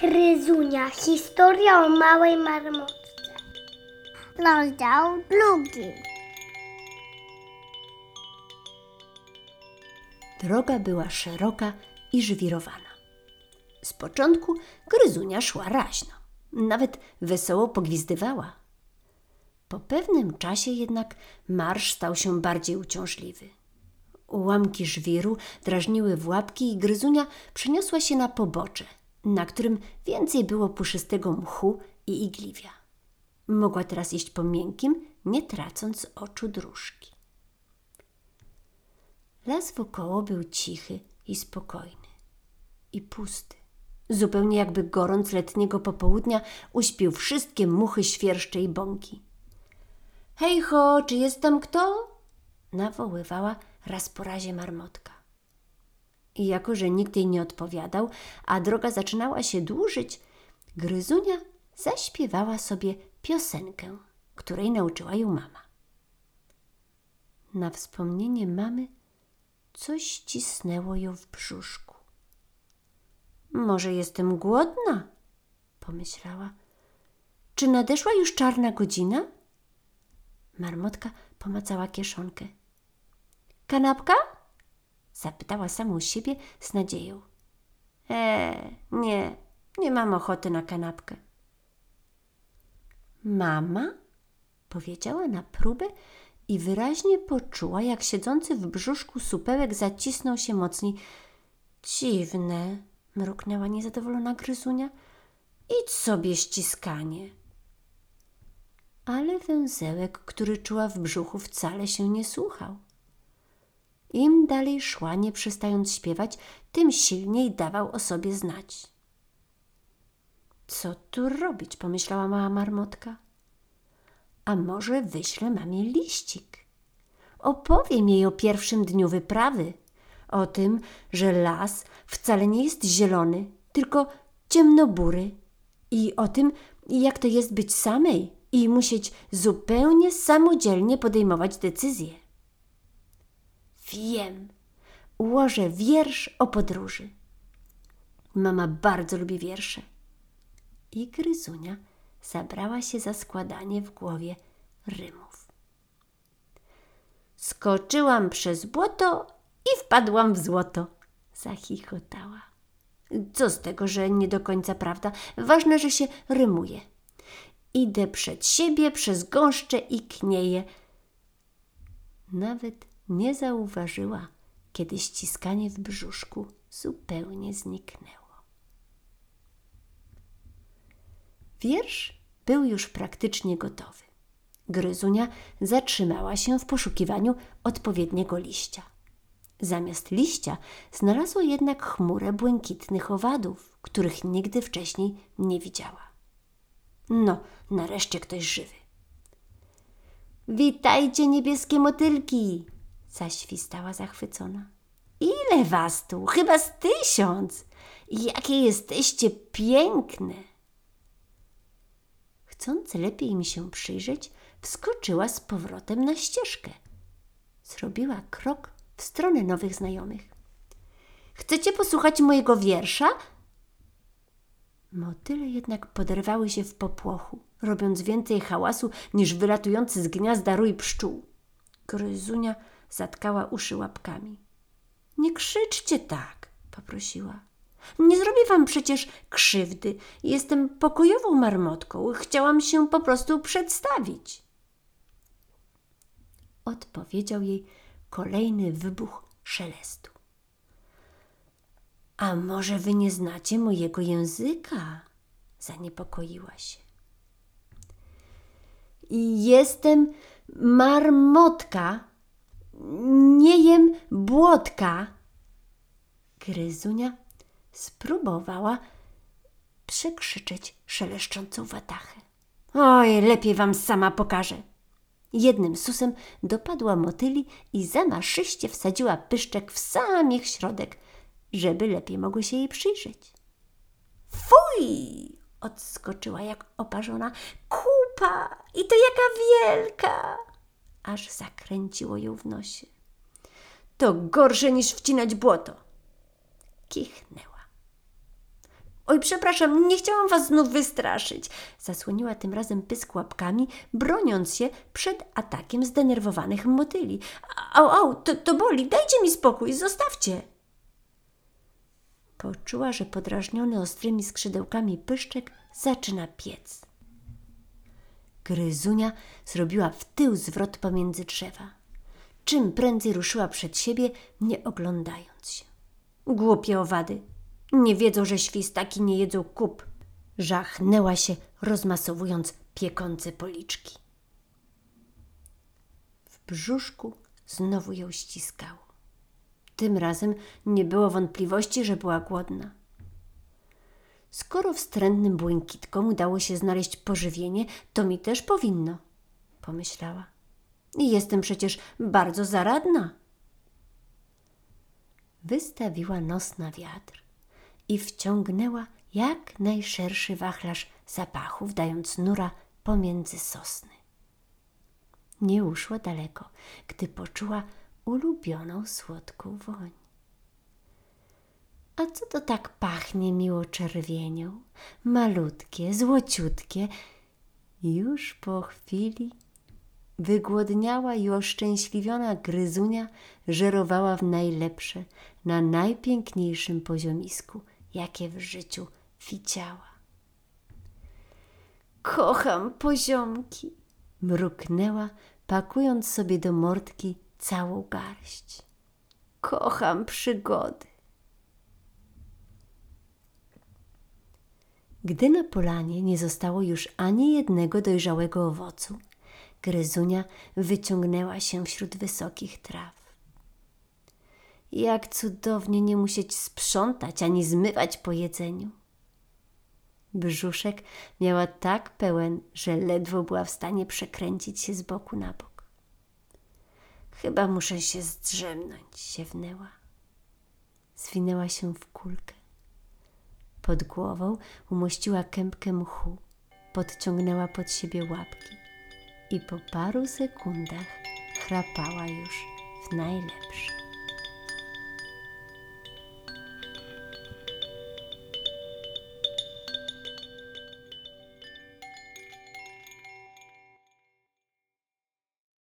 Gryzunia. Historia o małej marmotce. Rozdział drugi. Droga była szeroka i żwirowana. Z początku gryzunia szła raźno, nawet wesoło pogwizdywała. Po pewnym czasie jednak marsz stał się bardziej uciążliwy. Ułamki żwiru drażniły w łapki i gryzunia przeniosła się na pobocze, na którym więcej było puszystego mchu i igliwia. Mogła teraz iść po miękkim, nie tracąc oczu dróżki. Las wokoło był cichy i spokojny i pusty. Zupełnie jakby gorąc letniego popołudnia uśpił wszystkie muchy, świerszcze i bąki. Hej ho, czy jest tam kto? Nawoływała raz po razie marmotka. I jako, że nikt jej nie odpowiadał, a droga zaczynała się dłużyć, gryzunia zaśpiewała sobie piosenkę, której nauczyła ją mama. Na wspomnienie mamy coś cisnęło ją w brzuszku. Może jestem głodna? pomyślała. Czy nadeszła już czarna godzina? Marmotka pomacała kieszonkę. Kanapka? Zapytała samą siebie z nadzieją. E, nie, nie mam ochoty na kanapkę. Mama? Powiedziała na próbę i wyraźnie poczuła, jak siedzący w brzuszku supełek zacisnął się mocniej. Dziwne, mruknęła niezadowolona gryzunia. Idź sobie ściskanie. Ale węzełek, który czuła w brzuchu, wcale się nie słuchał. Im dalej szła, nie przestając śpiewać, tym silniej dawał o sobie znać. Co tu robić? pomyślała mała marmotka. A może wyślę mamie liścik? Opowiem jej o pierwszym dniu wyprawy, o tym, że las wcale nie jest zielony, tylko ciemnobury i o tym, jak to jest być samej i musieć zupełnie samodzielnie podejmować decyzje. Wiem, ułożę wiersz o podróży. Mama bardzo lubi wiersze. I Gryzunia zabrała się za składanie w głowie rymów. Skoczyłam przez błoto i wpadłam w złoto, zachichotała. Co z tego, że nie do końca prawda? Ważne, że się rymuje. Idę przed siebie przez gąszcze i knieję. Nawet nie zauważyła, kiedy ściskanie w brzuszku zupełnie zniknęło. Wiersz był już praktycznie gotowy. Gryzunia zatrzymała się w poszukiwaniu odpowiedniego liścia. Zamiast liścia znalazła jednak chmurę błękitnych owadów, których nigdy wcześniej nie widziała. No, nareszcie ktoś żywy. Witajcie, niebieskie motylki! Zaświstała zachwycona. Ile was tu? Chyba z tysiąc! Jakie jesteście piękne! Chcąc lepiej mi się przyjrzeć, wskoczyła z powrotem na ścieżkę. Zrobiła krok w stronę nowych znajomych. Chcecie posłuchać mojego wiersza? Motyle jednak poderwały się w popłochu, robiąc więcej hałasu niż wylatujący z gniazda rój pszczół. Gryzunia zatkała uszy łapkami. Nie krzyczcie tak, poprosiła. Nie zrobię wam przecież krzywdy. Jestem pokojową marmotką. Chciałam się po prostu przedstawić. Odpowiedział jej kolejny wybuch szelestu. A może wy nie znacie mojego języka? Zaniepokoiła się. Jestem marmotka, nie jem błotka. Gryzunia spróbowała przekrzyczeć szeleszczącą watachę. Oj, lepiej wam sama pokażę. Jednym susem dopadła motyli i zamaszyście wsadziła pyszczek w sam ich środek, żeby lepiej mogły się jej przyjrzeć. Fuj! odskoczyła jak oparzona. Kupa! I to jaka wielka! Aż zakręciło ją w nosie. To gorsze niż wcinać błoto. Kichnęła. Oj, przepraszam, nie chciałam was znów wystraszyć. Zasłoniła tym razem pysk łapkami, broniąc się przed atakiem zdenerwowanych motyli. Au, au, to, to boli, dajcie mi spokój, zostawcie. Poczuła, że podrażniony ostrymi skrzydełkami pyszczek zaczyna piec. Gryzunia zrobiła w tył zwrot pomiędzy drzewa. Czym prędzej ruszyła przed siebie, nie oglądając się. Głupie owady. Nie wiedzą, że świstaki nie jedzą kup. Żachnęła się, rozmasowując piekące policzki. W brzuszku znowu ją ściskało. Tym razem nie było wątpliwości, że była głodna. Skoro wstrętnym błękitkom udało się znaleźć pożywienie, to mi też powinno, pomyślała. I jestem przecież bardzo zaradna. Wystawiła nos na wiatr i wciągnęła jak najszerszy wachlarz zapachów, dając nura pomiędzy sosny. Nie uszła daleko, gdy poczuła ulubioną słodką woń. A co to tak pachnie miło czerwienią? Malutkie, złociutkie. Już po chwili wygłodniała i oszczęśliwiona gryzunia żerowała w najlepsze, na najpiękniejszym poziomisku, jakie w życiu widziała. Kocham poziomki, mruknęła, pakując sobie do mordki całą garść. Kocham przygody. Gdy na polanie nie zostało już ani jednego dojrzałego owocu, gryzunia wyciągnęła się wśród wysokich traw. Jak cudownie nie musieć sprzątać ani zmywać po jedzeniu. Brzuszek miała tak pełen, że ledwo była w stanie przekręcić się z boku na bok. Chyba muszę się zdrzemnąć, siewnęła. Zwinęła się w kulkę. Pod głową umościła kępkę mchu, podciągnęła pod siebie łapki i po paru sekundach chrapała już w najlepsze.